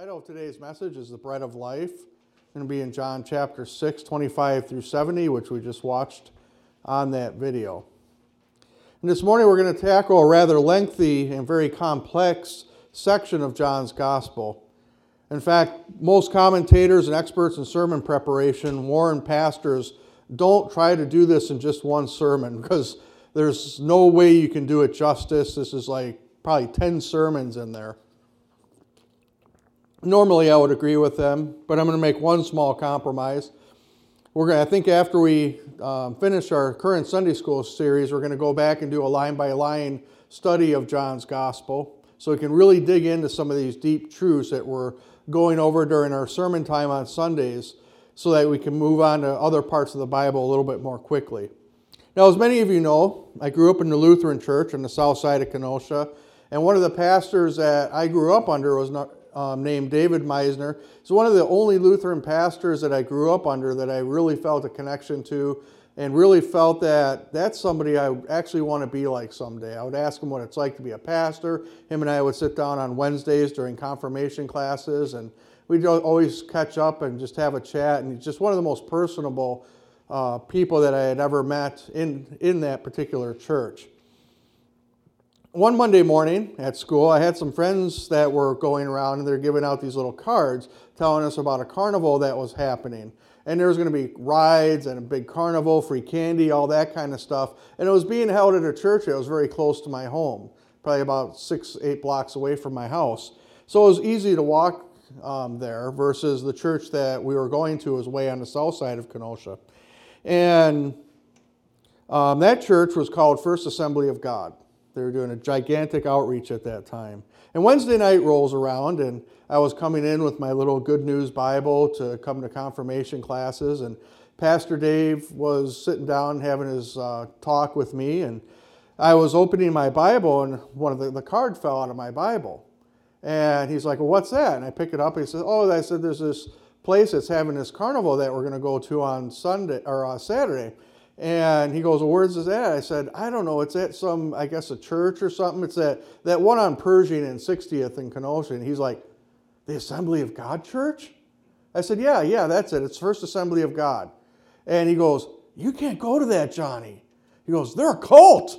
title of today's message is The Bread of Life. It's going to be in John chapter 6, 25 through 70, which we just watched on that video. And this morning we're going to tackle a rather lengthy and very complex section of John's Gospel. In fact, most commentators and experts in sermon preparation warn pastors don't try to do this in just one sermon because there's no way you can do it justice. This is like probably 10 sermons in there. Normally, I would agree with them, but I'm going to make one small compromise. We're going to, I think after we um, finish our current Sunday school series, we're going to go back and do a line by line study of John's Gospel so we can really dig into some of these deep truths that we're going over during our sermon time on Sundays so that we can move on to other parts of the Bible a little bit more quickly. Now, as many of you know, I grew up in the Lutheran church on the south side of Kenosha, and one of the pastors that I grew up under was not, um, named David Meisner. He's one of the only Lutheran pastors that I grew up under that I really felt a connection to and really felt that that's somebody I actually want to be like someday. I would ask him what it's like to be a pastor. Him and I would sit down on Wednesdays during confirmation classes and we'd always catch up and just have a chat. And he's just one of the most personable uh, people that I had ever met in, in that particular church one Monday morning at school, I had some friends that were going around and they're giving out these little cards telling us about a carnival that was happening. And there was going to be rides and a big carnival, free candy, all that kind of stuff. And it was being held at a church that was very close to my home, probably about six, eight blocks away from my house. So it was easy to walk um, there versus the church that we were going to was way on the south side of Kenosha. And um, that church was called First Assembly of God. They were doing a gigantic outreach at that time. And Wednesday night rolls around, and I was coming in with my little Good News Bible to come to confirmation classes. And Pastor Dave was sitting down having his uh, talk with me, and I was opening my Bible, and one of the, the card fell out of my Bible. And he's like, Well, what's that? And I pick it up. and He says, Oh, I said, There's this place that's having this carnival that we're going to go to on Sunday or uh, Saturday. And he goes, well, where's this at? I said, I don't know. It's at some, I guess, a church or something. It's at that one on Pershing and 60th in Kenosha. And he's like, the Assembly of God Church? I said, yeah, yeah, that's it. It's First Assembly of God. And he goes, you can't go to that, Johnny. He goes, they're a cult.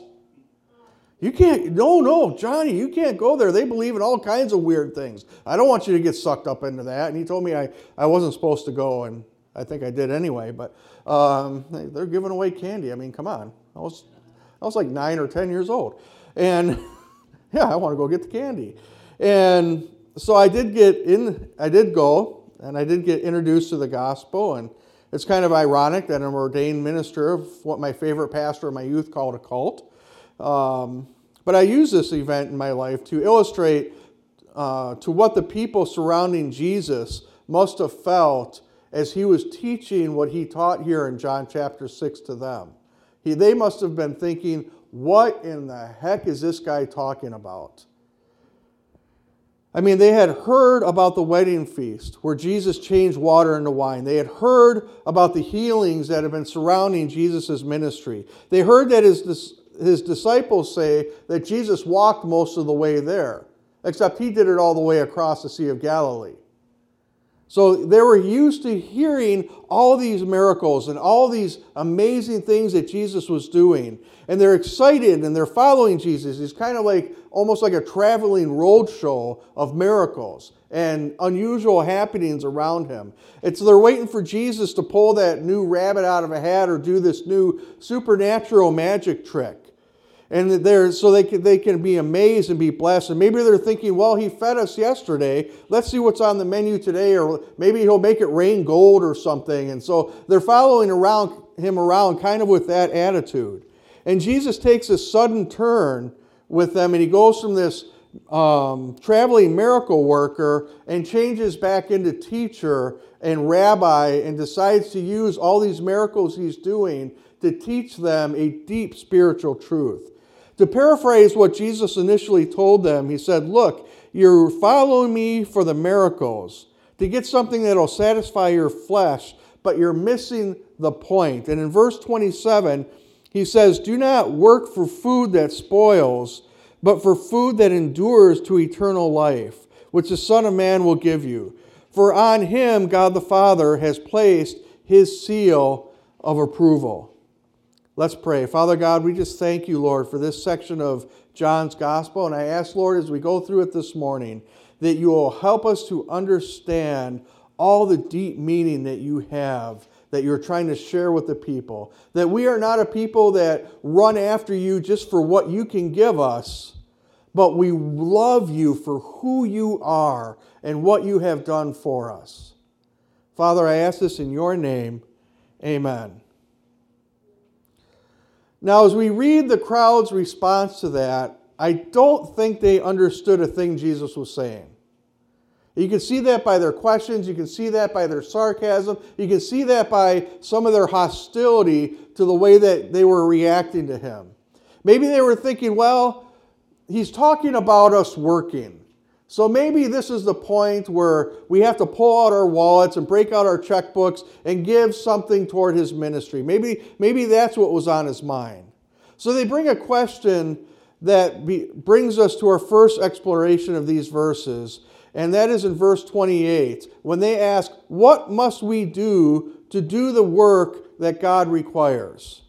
You can't, no, no, Johnny, you can't go there. They believe in all kinds of weird things. I don't want you to get sucked up into that. And he told me I, I wasn't supposed to go. And I think I did anyway, but um, they're giving away candy. I mean, come on. I was, I was like nine or 10 years old. And yeah, I want to go get the candy. And so I did get in, I did go, and I did get introduced to the gospel. And it's kind of ironic that I'm ordained minister of what my favorite pastor in my youth called a cult. Um, but I use this event in my life to illustrate uh, to what the people surrounding Jesus must have felt as he was teaching what he taught here in John chapter 6 to them. He, they must have been thinking, what in the heck is this guy talking about? I mean, they had heard about the wedding feast where Jesus changed water into wine. They had heard about the healings that had been surrounding Jesus' ministry. They heard that his, his disciples say that Jesus walked most of the way there, except he did it all the way across the Sea of Galilee. So they were used to hearing all these miracles and all these amazing things that Jesus was doing. And they're excited and they're following Jesus. He's kind of like almost like a traveling road show of miracles and unusual happenings around him. It's they're waiting for Jesus to pull that new rabbit out of a hat or do this new supernatural magic trick and they're, so they can, they can be amazed and be blessed. And maybe they're thinking, well, he fed us yesterday. Let's see what's on the menu today, or maybe he'll make it rain gold or something. And so they're following around him around kind of with that attitude. And Jesus takes a sudden turn with them, and he goes from this um, traveling miracle worker and changes back into teacher and rabbi and decides to use all these miracles he's doing to teach them a deep spiritual truth. To paraphrase what Jesus initially told them, he said, Look, you're following me for the miracles, to get something that'll satisfy your flesh, but you're missing the point. And in verse 27, he says, Do not work for food that spoils, but for food that endures to eternal life, which the Son of Man will give you. For on him God the Father has placed his seal of approval. Let's pray. Father God, we just thank you, Lord, for this section of John's Gospel. And I ask, Lord, as we go through it this morning, that you will help us to understand all the deep meaning that you have that you're trying to share with the people. That we are not a people that run after you just for what you can give us, but we love you for who you are and what you have done for us. Father, I ask this in your name. Amen. Now, as we read the crowd's response to that, I don't think they understood a thing Jesus was saying. You can see that by their questions. You can see that by their sarcasm. You can see that by some of their hostility to the way that they were reacting to him. Maybe they were thinking, well, he's talking about us working. So maybe this is the point where we have to pull out our wallets and break out our checkbooks and give something toward his ministry. Maybe, maybe that's what was on his mind. So they bring a question that be, brings us to our first exploration of these verses and that is in verse 28 when they ask, What must we do to do the work that God requires?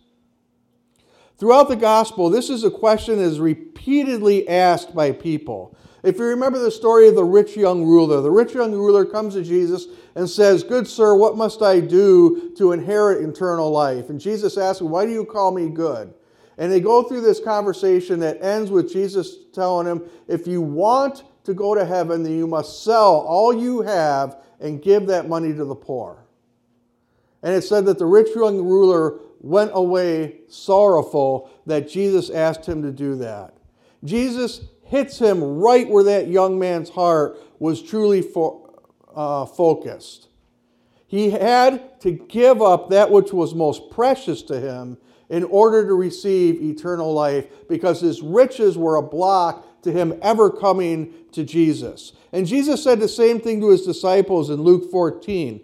Throughout the gospel, this is a question that is repeatedly asked by people. If you remember the story of the rich young ruler, the rich young ruler comes to Jesus and says, Good sir, what must I do to inherit eternal life? And Jesus asks him, Why do you call me good? And they go through this conversation that ends with Jesus telling him, If you want to go to heaven, then you must sell all you have and give that money to the poor. And it said that the rich young ruler went away sorrowful that Jesus asked him to do that. Jesus hits him right where that young man's heart was truly fo- uh, focused. He had to give up that which was most precious to him in order to receive eternal life because his riches were a block to him ever coming to Jesus. And Jesus said the same thing to his disciples in Luke 14.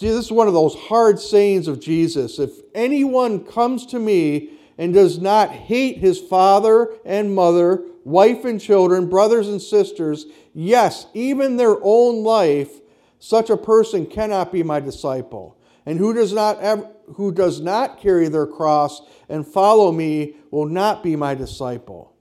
this is one of those hard sayings of Jesus. If anyone comes to me and does not hate his father and mother, wife and children, brothers and sisters, yes, even their own life, such a person cannot be my disciple. And who does not ever, who does not carry their cross and follow me will not be my disciple.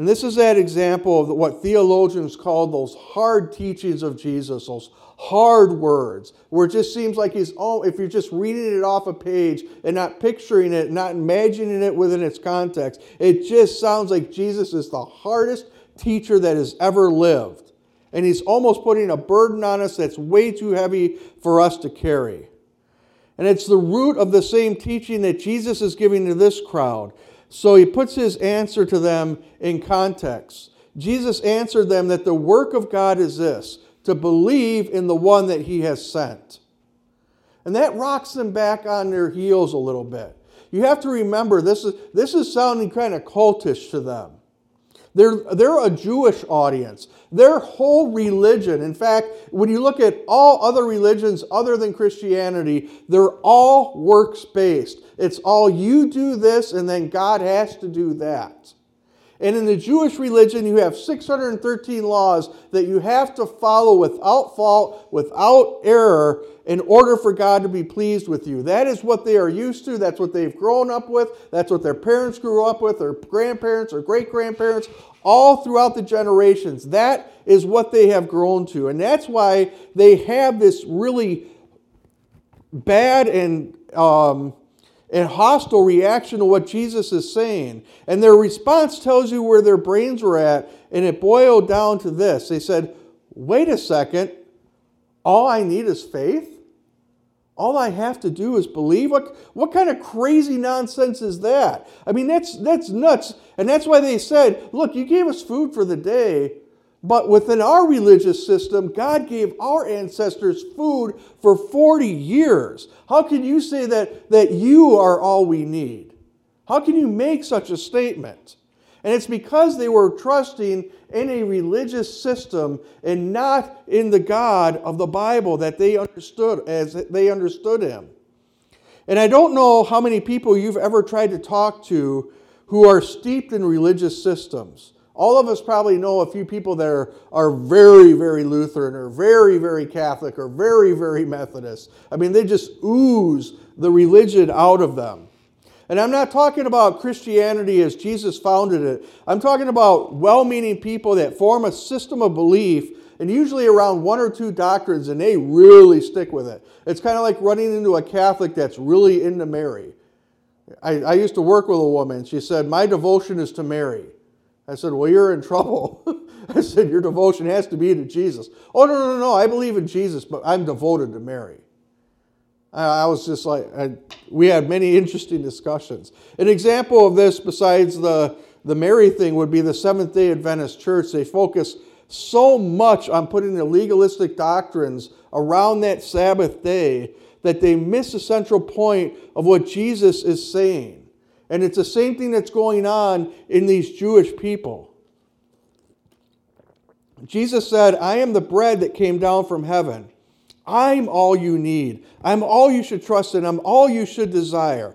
And this is that example of what theologians call those hard teachings of Jesus, those hard words, where it just seems like he's, oh, if you're just reading it off a page and not picturing it, not imagining it within its context, it just sounds like Jesus is the hardest teacher that has ever lived. And he's almost putting a burden on us that's way too heavy for us to carry. And it's the root of the same teaching that Jesus is giving to this crowd. So he puts his answer to them in context. Jesus answered them that the work of God is this to believe in the one that he has sent. And that rocks them back on their heels a little bit. You have to remember this is, this is sounding kind of cultish to them. They're, they're a Jewish audience. Their whole religion, in fact, when you look at all other religions other than Christianity, they're all works based. It's all you do this and then God has to do that. And in the Jewish religion, you have 613 laws that you have to follow without fault, without error, in order for God to be pleased with you. That is what they are used to. That's what they've grown up with. That's what their parents grew up with, their grandparents or great grandparents, all throughout the generations. That is what they have grown to. And that's why they have this really bad and um, and hostile reaction to what Jesus is saying. And their response tells you where their brains were at, and it boiled down to this. They said, Wait a second, all I need is faith? All I have to do is believe? What, what kind of crazy nonsense is that? I mean, that's, that's nuts. And that's why they said, Look, you gave us food for the day, but within our religious system, God gave our ancestors food for 40 years. How can you say that, that you are all we need? How can you make such a statement? And it's because they were trusting in a religious system and not in the God of the Bible that they understood as they understood him. And I don't know how many people you've ever tried to talk to who are steeped in religious systems All of us probably know a few people that are, are very, very Lutheran or very, very Catholic or very, very Methodist. I mean, they just ooze the religion out of them. And I'm not talking about Christianity as Jesus founded it. I'm talking about well meaning people that form a system of belief and usually around one or two doctrines, and they really stick with it. It's kind of like running into a Catholic that's really into Mary. I, I used to work with a woman. She said, My devotion is to Mary. I said, Well, you're in trouble. I said, Your devotion has to be to Jesus. Oh, no, no, no, I believe in Jesus, but I'm devoted to Mary. I was just like, I, we had many interesting discussions. An example of this, besides the, the Mary thing, would be the Seventh day Adventist Church. They focus so much on putting the legalistic doctrines around that Sabbath day that they miss the central point of what Jesus is saying. And it's the same thing that's going on in these Jewish people. Jesus said, I am the bread that came down from heaven. I'm all you need. I'm all you should trust in. I'm all you should desire.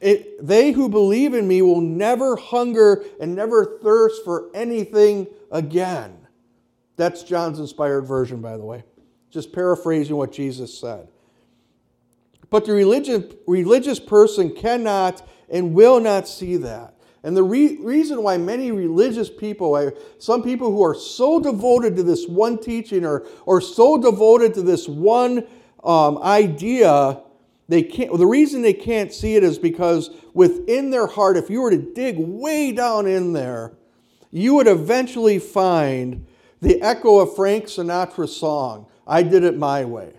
It, they who believe in me will never hunger and never thirst for anything again. That's John's inspired version, by the way. Just paraphrasing what Jesus said. But the religion, religious person cannot and will not see that. And the re- reason why many religious people, some people who are so devoted to this one teaching or, or so devoted to this one um, idea, they can't, the reason they can't see it is because within their heart, if you were to dig way down in there, you would eventually find the echo of Frank Sinatra's song, I Did It My Way.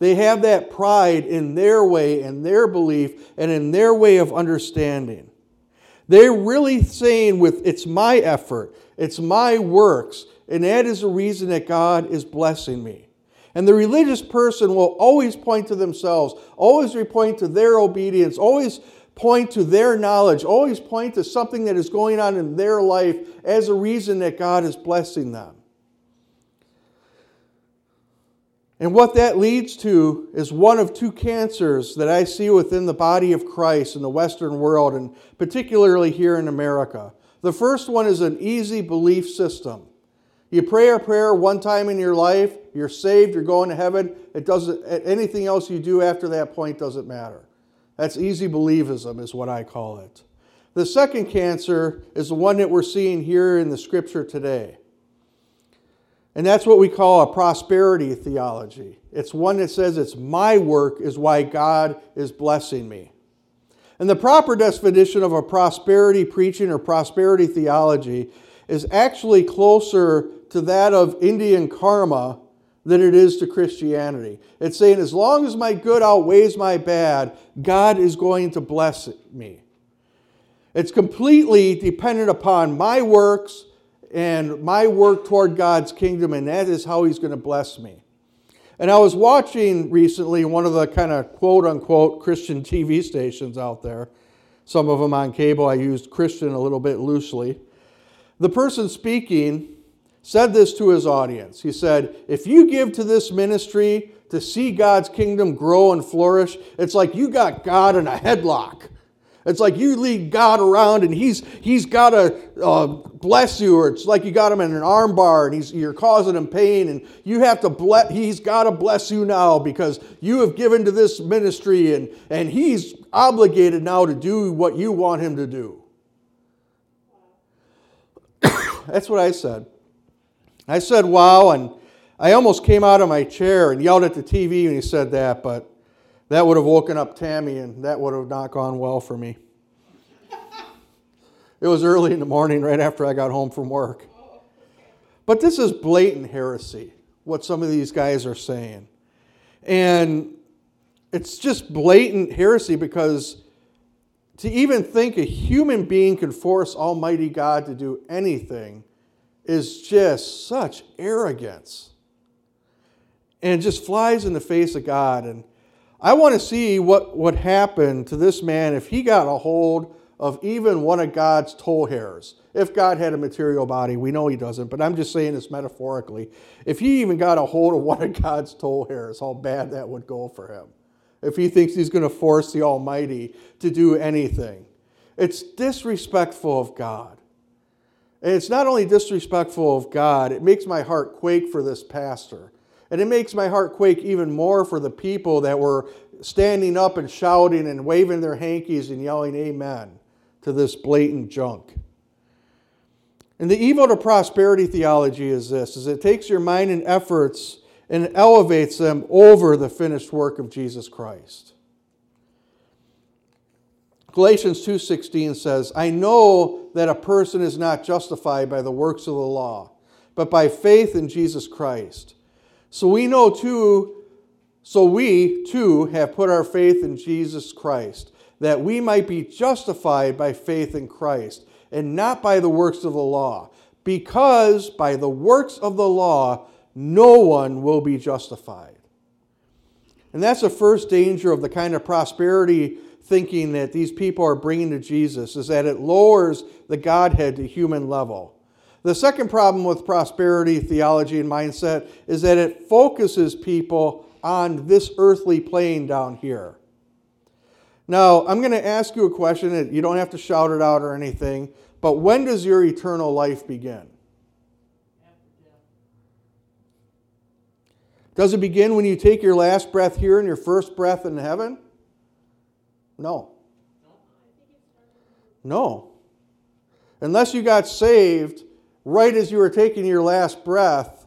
They have that pride in their way, and their belief, and in their way of understanding. They're really saying with it's my effort, it's my works, and that is the reason that God is blessing me. And the religious person will always point to themselves, always point to their obedience, always point to their knowledge, always point to something that is going on in their life as a reason that God is blessing them. And what that leads to is one of two cancers that I see within the body of Christ in the Western world, and particularly here in America. The first one is an easy belief system. You pray a prayer one time in your life, you're saved, you're going to heaven. It doesn't anything else you do after that point doesn't matter. That's easy believism is what I call it. The second cancer is the one that we're seeing here in the scripture today. And that's what we call a prosperity theology. It's one that says it's my work is why God is blessing me. And the proper definition of a prosperity preaching or prosperity theology is actually closer to that of Indian karma than it is to Christianity. It's saying, as long as my good outweighs my bad, God is going to bless me. It's completely dependent upon my works and my work toward God's kingdom, and that is how He's going to bless me. And I was watching recently one of the kind of quote unquote Christian TV stations out there, some of them on cable. I used Christian a little bit loosely. The person speaking said this to his audience. He said, If you give to this ministry to see God's kingdom grow and flourish, it's like you got God in a headlock. It's like you lead God around and he's, he's got to uh, bless you, or it's like you got him in an armbar and he's, you're causing him pain, and you have to bless, he's got to bless you now because you have given to this ministry and, and he's obligated now to do what you want him to do. That's what I said. I said, wow, and I almost came out of my chair and yelled at the TV when he said that, but that would have woken up Tammy, and that would have not gone well for me. it was early in the morning, right after I got home from work. But this is blatant heresy, what some of these guys are saying. And it's just blatant heresy because to even think a human being can force Almighty God to do anything is just such arrogance. And just flies in the face of God. And I want to see what would happen to this man if he got a hold of even one of God's toe hairs. If God had a material body, we know he doesn't, but I'm just saying this metaphorically. If he even got a hold of one of God's toe hairs, how bad that would go for him. If he thinks he's going to force the Almighty to do anything, it's disrespectful of God. And it's not only disrespectful of God, it makes my heart quake for this pastor. And it makes my heart quake even more for the people that were standing up and shouting and waving their hankies and yelling amen to this blatant junk. And the evil to prosperity theology is this is it takes your mind and efforts and elevates them over the finished work of Jesus Christ. Galatians 2:16 says, "I know that a person is not justified by the works of the law, but by faith in Jesus Christ." So we know too so we too have put our faith in Jesus Christ, that we might be justified by faith in Christ and not by the works of the law, because by the works of the law no one will be justified. And that's the first danger of the kind of prosperity thinking that these people are bringing to Jesus is that it lowers the Godhead to human level. The second problem with prosperity theology and mindset is that it focuses people on this earthly plane down here. Now, I'm going to ask you a question. You don't have to shout it out or anything, but when does your eternal life begin? Does it begin when you take your last breath here and your first breath in heaven? No. No. Unless you got saved right as you were taking your last breath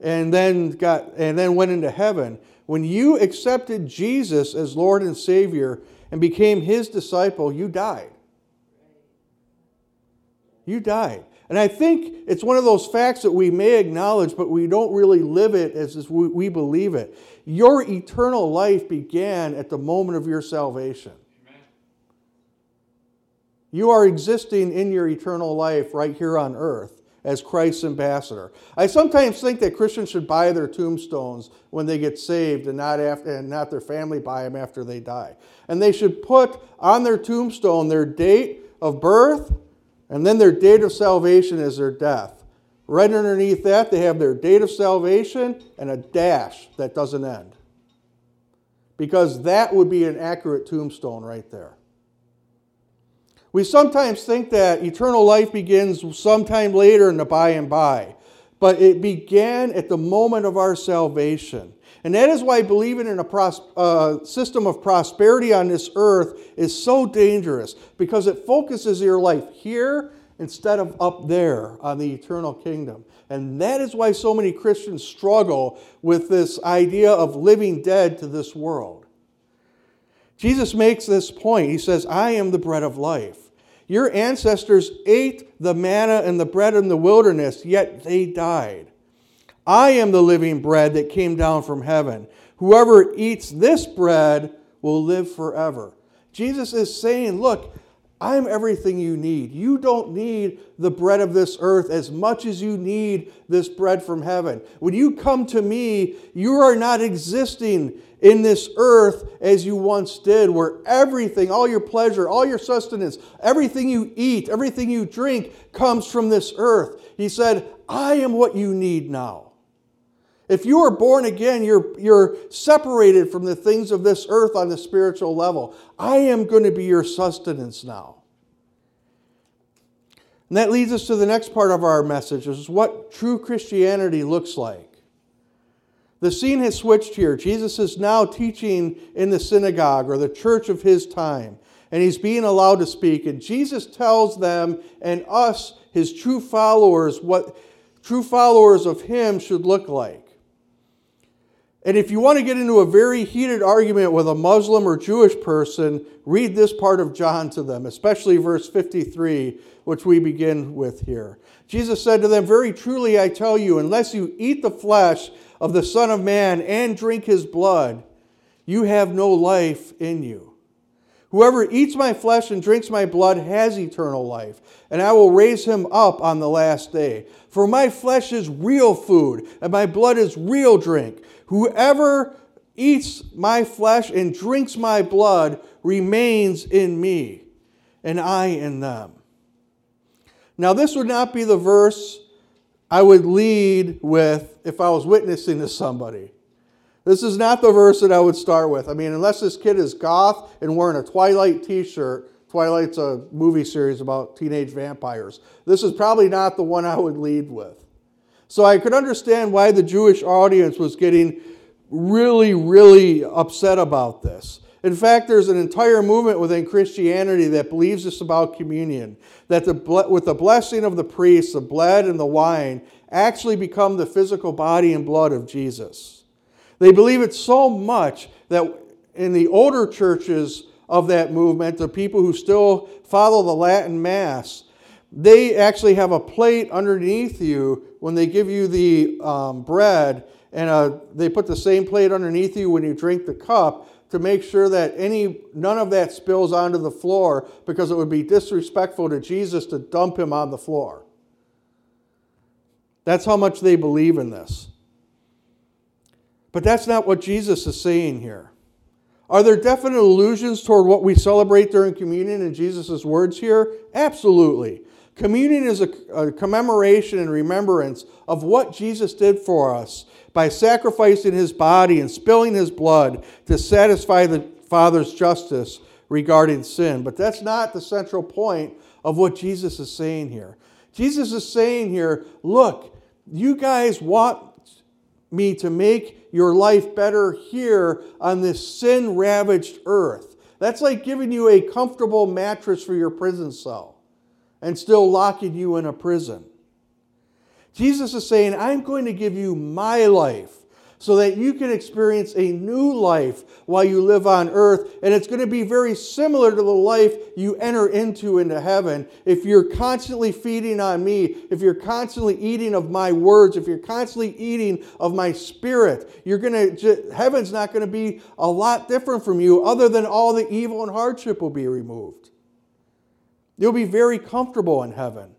and then got and then went into heaven, when you accepted Jesus as Lord and Savior and became his disciple, you died. You died. And I think it's one of those facts that we may acknowledge, but we don't really live it as we believe it. Your eternal life began at the moment of your salvation. You are existing in your eternal life right here on earth as Christ's ambassador. I sometimes think that Christians should buy their tombstones when they get saved and not, after, and not their family buy them after they die. And they should put on their tombstone their date of birth and then their date of salvation is their death. Right underneath that, they have their date of salvation and a dash that doesn't end. Because that would be an accurate tombstone right there. We sometimes think that eternal life begins sometime later in the by and by, but it began at the moment of our salvation. And that is why believing in a pros- uh, system of prosperity on this earth is so dangerous, because it focuses your life here instead of up there on the eternal kingdom. And that is why so many Christians struggle with this idea of living dead to this world. Jesus makes this point. He says, I am the bread of life. Your ancestors ate the manna and the bread in the wilderness, yet they died. I am the living bread that came down from heaven. Whoever eats this bread will live forever. Jesus is saying, Look, I'm everything you need. You don't need the bread of this earth as much as you need this bread from heaven. When you come to me, you are not existing in this earth as you once did, where everything, all your pleasure, all your sustenance, everything you eat, everything you drink comes from this earth. He said, I am what you need now. If you are born again, you're, you're separated from the things of this earth on the spiritual level. I am going to be your sustenance now. And that leads us to the next part of our message, is what true Christianity looks like. The scene has switched here. Jesus is now teaching in the synagogue or the church of his time, and he's being allowed to speak. And Jesus tells them and us, his true followers, what true followers of him should look like. And if you want to get into a very heated argument with a Muslim or Jewish person, read this part of John to them, especially verse 53, which we begin with here. Jesus said to them, Very truly I tell you, unless you eat the flesh of the Son of Man and drink his blood, you have no life in you. Whoever eats my flesh and drinks my blood has eternal life, and I will raise him up on the last day. For my flesh is real food, and my blood is real drink. Whoever eats my flesh and drinks my blood remains in me, and I in them. Now, this would not be the verse I would lead with if I was witnessing to somebody. This is not the verse that I would start with. I mean, unless this kid is goth and wearing a Twilight t shirt Twilight's a movie series about teenage vampires. This is probably not the one I would lead with. So I could understand why the Jewish audience was getting really, really upset about this. In fact, there's an entire movement within Christianity that believes this about communion that the, with the blessing of the priest, the bread and the wine actually become the physical body and blood of Jesus. They believe it so much that in the older churches of that movement, the people who still follow the Latin Mass, they actually have a plate underneath you when they give you the um, bread, and uh, they put the same plate underneath you when you drink the cup to make sure that any none of that spills onto the floor because it would be disrespectful to Jesus to dump him on the floor. That's how much they believe in this. But that's not what Jesus is saying here. Are there definite allusions toward what we celebrate during communion in Jesus' words here? Absolutely. Communion is a, a, commemoration and remembrance of what Jesus did for us by sacrificing his body and spilling his blood to satisfy the Father's justice regarding sin. But that's not the central point of what Jesus is saying here. Jesus is saying here, look, you guys want me to make your life better here on this sin ravaged earth. That's like giving you a comfortable mattress for your prison cell and still locking you in a prison. Jesus is saying, I'm going to give you my life so that you can experience a new life while you live on earth. And it's going to be very similar to the life you enter into into heaven. If you're constantly feeding on me, if you're constantly eating of my words, if you're constantly eating of my spirit, you're going to, heaven's not going to be a lot different from you other than all the evil and hardship will be removed. You'll be very comfortable in heaven.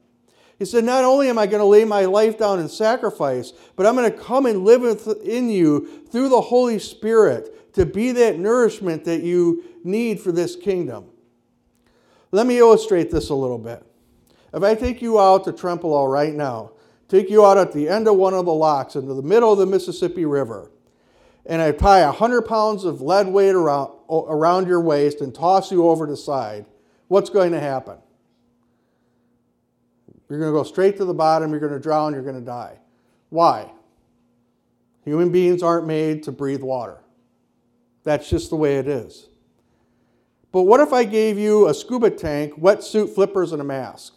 He said, Not only am I going to lay my life down in sacrifice, but I'm going to come and live in you through the Holy Spirit to be that nourishment that you need for this kingdom. Let me illustrate this a little bit. If I take you out to Trempealeau right now, take you out at the end of one of the locks into the middle of the Mississippi River, and I tie 100 pounds of lead weight around, around your waist and toss you over the side, what's going to happen? You're going to go straight to the bottom, you're going to drown, you're going to die. Why? Human beings aren't made to breathe water. That's just the way it is. But what if I gave you a scuba tank, wetsuit, flippers, and a mask?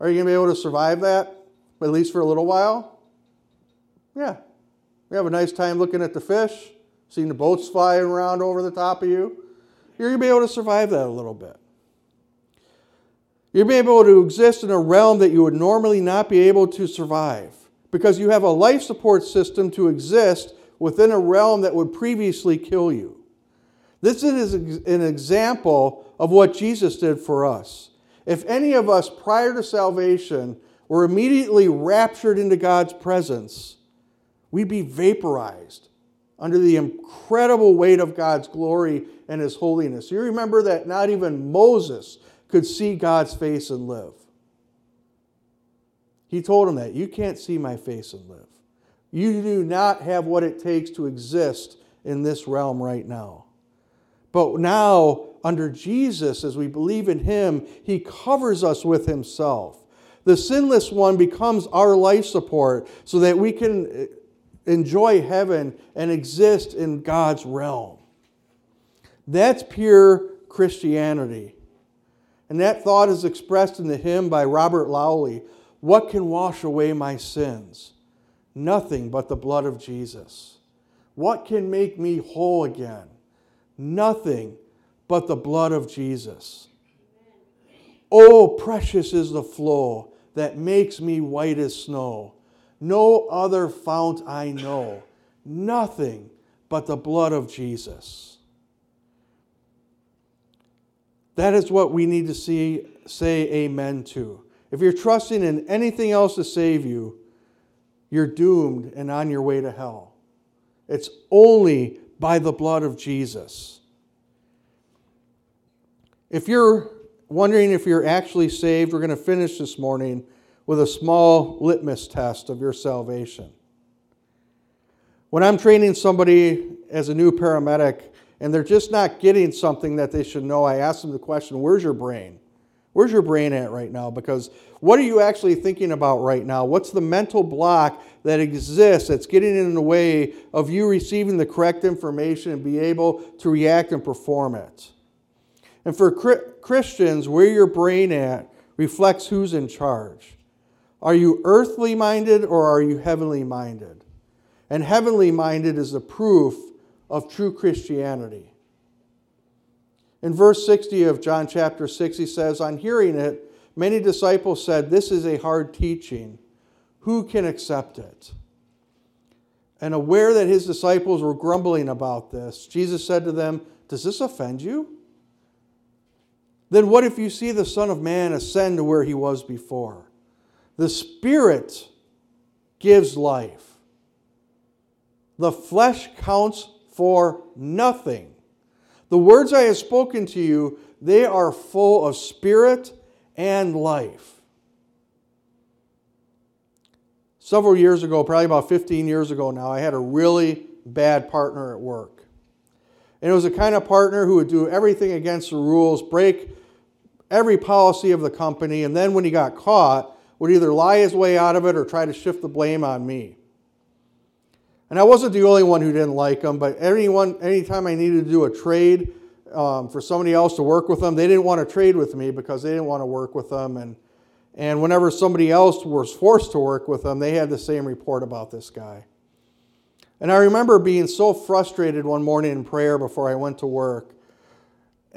Are you going to be able to survive that, at least for a little while? Yeah. We have a nice time looking at the fish, seeing the boats flying around over the top of you. You're going to be able to survive that a little bit. You'll be able to exist in a realm that you would normally not be able to survive because you have a life support system to exist within a realm that would previously kill you. This is an example of what Jesus did for us. If any of us prior to salvation were immediately raptured into God's presence, we'd be vaporized under the incredible weight of God's glory and His holiness. You remember that not even Moses could see God's face and live. He told him that. You can't see my face and live. You do not have what it takes to exist in this realm right now. But now, under Jesus, as we believe in Him, He covers us with Himself. The sinless one becomes our life support so that we can enjoy heaven and exist in God's realm. That's pure Christianity. And that thought is expressed in the hymn by Robert Lowry What can wash away my sins? Nothing but the blood of Jesus. What can make me whole again? Nothing but the blood of Jesus. Oh, precious is the flow that makes me white as snow. No other fount I know. Nothing but the blood of Jesus. That is what we need to see, say amen to. If you're trusting in anything else to save you, you're doomed and on your way to hell. It's only by the blood of Jesus. If you're wondering if you're actually saved, we're going to finish this morning with a small litmus test of your salvation. When I'm training somebody as a new paramedic and they're just not getting something that they should know, I ask them the question, Where's your brain? Where's your brain at right now? Because what are you actually thinking about right now? What's the mental block that exists that's getting in the way of you receiving the correct information and be able to react and perform it? And for Christians, where your brain at reflects who's in charge. Are you earthly minded or are you heavenly minded? And heavenly minded is the proof of true Christianity. In verse 60 of John chapter 6, he says, On hearing it, many disciples said, This is a hard teaching. Who can accept it? And aware that his disciples were grumbling about this, Jesus said to them, Does this offend you? Then what if you see the Son of Man ascend to where he was before? The Spirit gives life. The flesh counts for nothing. The words I have spoken to you, they are full of spirit and life. Several years ago, probably about 15 years ago now, I had a really bad partner at work. And it was the kind of partner who would do everything against the rules, break every policy of the company, and then when he got caught, would either lie his way out of it or try to shift the blame on me. And I wasn't the only one who didn't like them, but anyone, anytime I needed to do a trade um, for somebody else to work with them, they didn't want to trade with me because they didn't want to work with them. And, and whenever somebody else was forced to work with them, they had the same report about this guy. And I remember being so frustrated one morning in prayer before I went to work.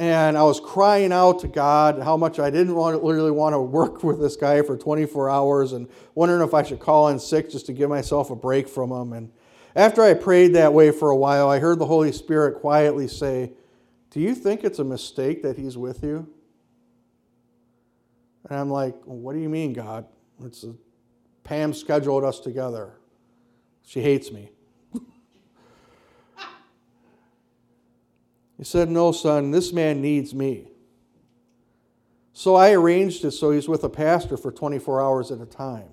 And I was crying out to God how much I didn't want, really want to work with this guy for 24 hours and wondering if I should call in sick just to give myself a break from him. And after I prayed that way for a while, I heard the Holy Spirit quietly say, Do you think it's a mistake that He's with you? And I'm like, well, What do you mean, God? It's a, Pam scheduled us together. She hates me. He said, No, son, this man needs me. So I arranged it so he's with a pastor for 24 hours at a time.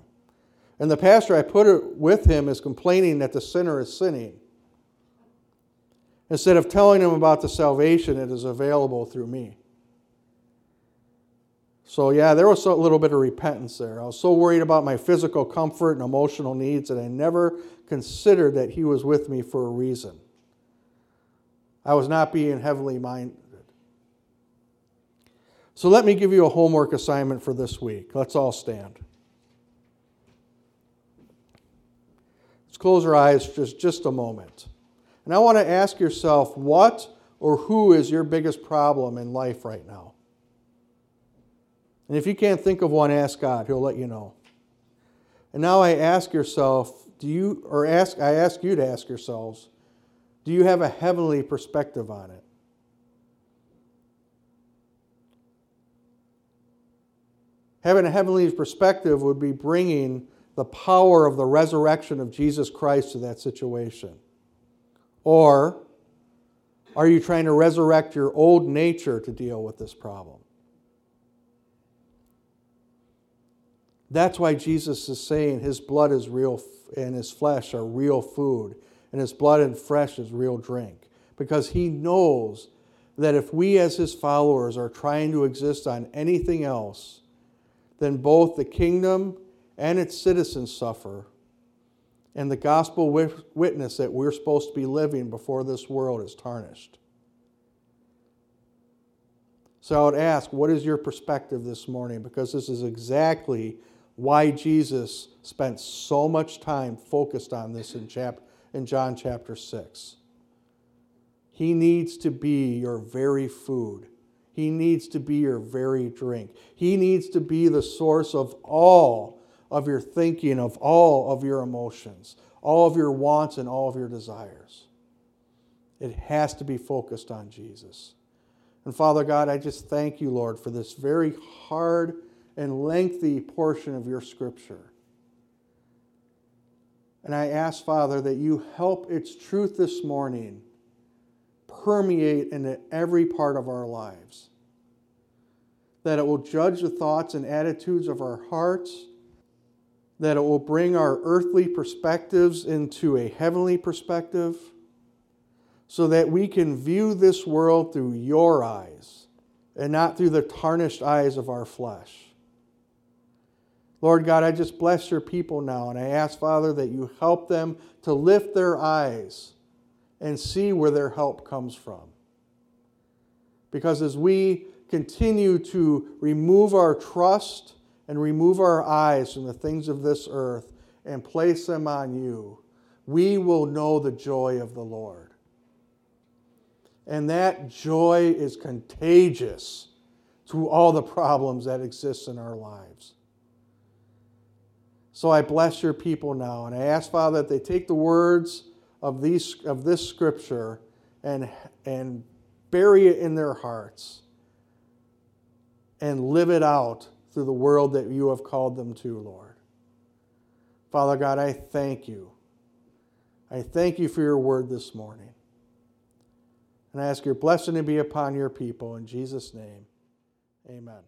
And the pastor I put it with him is complaining that the sinner is sinning. Instead of telling him about the salvation that is available through me. So, yeah, there was a little bit of repentance there. I was so worried about my physical comfort and emotional needs that I never considered that he was with me for a reason. I was not being heavily minded. So, let me give you a homework assignment for this week. Let's all stand. Let's close our eyes just, just a moment. And I want to ask yourself what or who is your biggest problem in life right now? And if you can't think of one, ask God. He'll let you know. And now I ask yourself, do you, or ask, I ask you to ask yourselves, do you have a heavenly perspective on it? Having a heavenly perspective would be bringing the power of the resurrection of Jesus Christ to that situation? Or are you trying to resurrect your old nature to deal with this problem? That's why Jesus is saying his blood is real and his flesh are real food, and his blood and flesh is real drink. Because he knows that if we, as his followers, are trying to exist on anything else, then both the kingdom and its citizens suffer, and the gospel witness that we're supposed to be living before this world is tarnished. So I would ask, what is your perspective this morning? Because this is exactly why Jesus spent so much time focused on this in, chap- in John chapter 6. He needs to be your very food. He needs to be your very drink. He needs to be the source of all of your thinking, of all of your emotions, all of your wants, and all of your desires. It has to be focused on Jesus. And Father God, I just thank you, Lord, for this very hard and lengthy portion of your scripture. And I ask, Father, that you help its truth this morning permeate into every part of our lives. That it will judge the thoughts and attitudes of our hearts that it will bring our earthly perspectives into a heavenly perspective. so that we can view this world through your eyes and not through the tarnished eyes of our flesh. Lord God, I just bless your people now, and I ask, Father, that you help them to lift their eyes and see where their help comes from. Because as we continue to remove our trust and remove our eyes from the things of this earth and place them on you, we will know the joy of the Lord. And that joy is contagious to all the problems that exist in our lives. So I bless your people now, and I ask, Father, that they take the words of, these, of this scripture and, and bury it in their hearts and live it out through the world that you have called them to, Lord. Father God, I thank you. I thank you for your word this morning. And I ask your blessing to be upon your people. In Jesus' name, amen.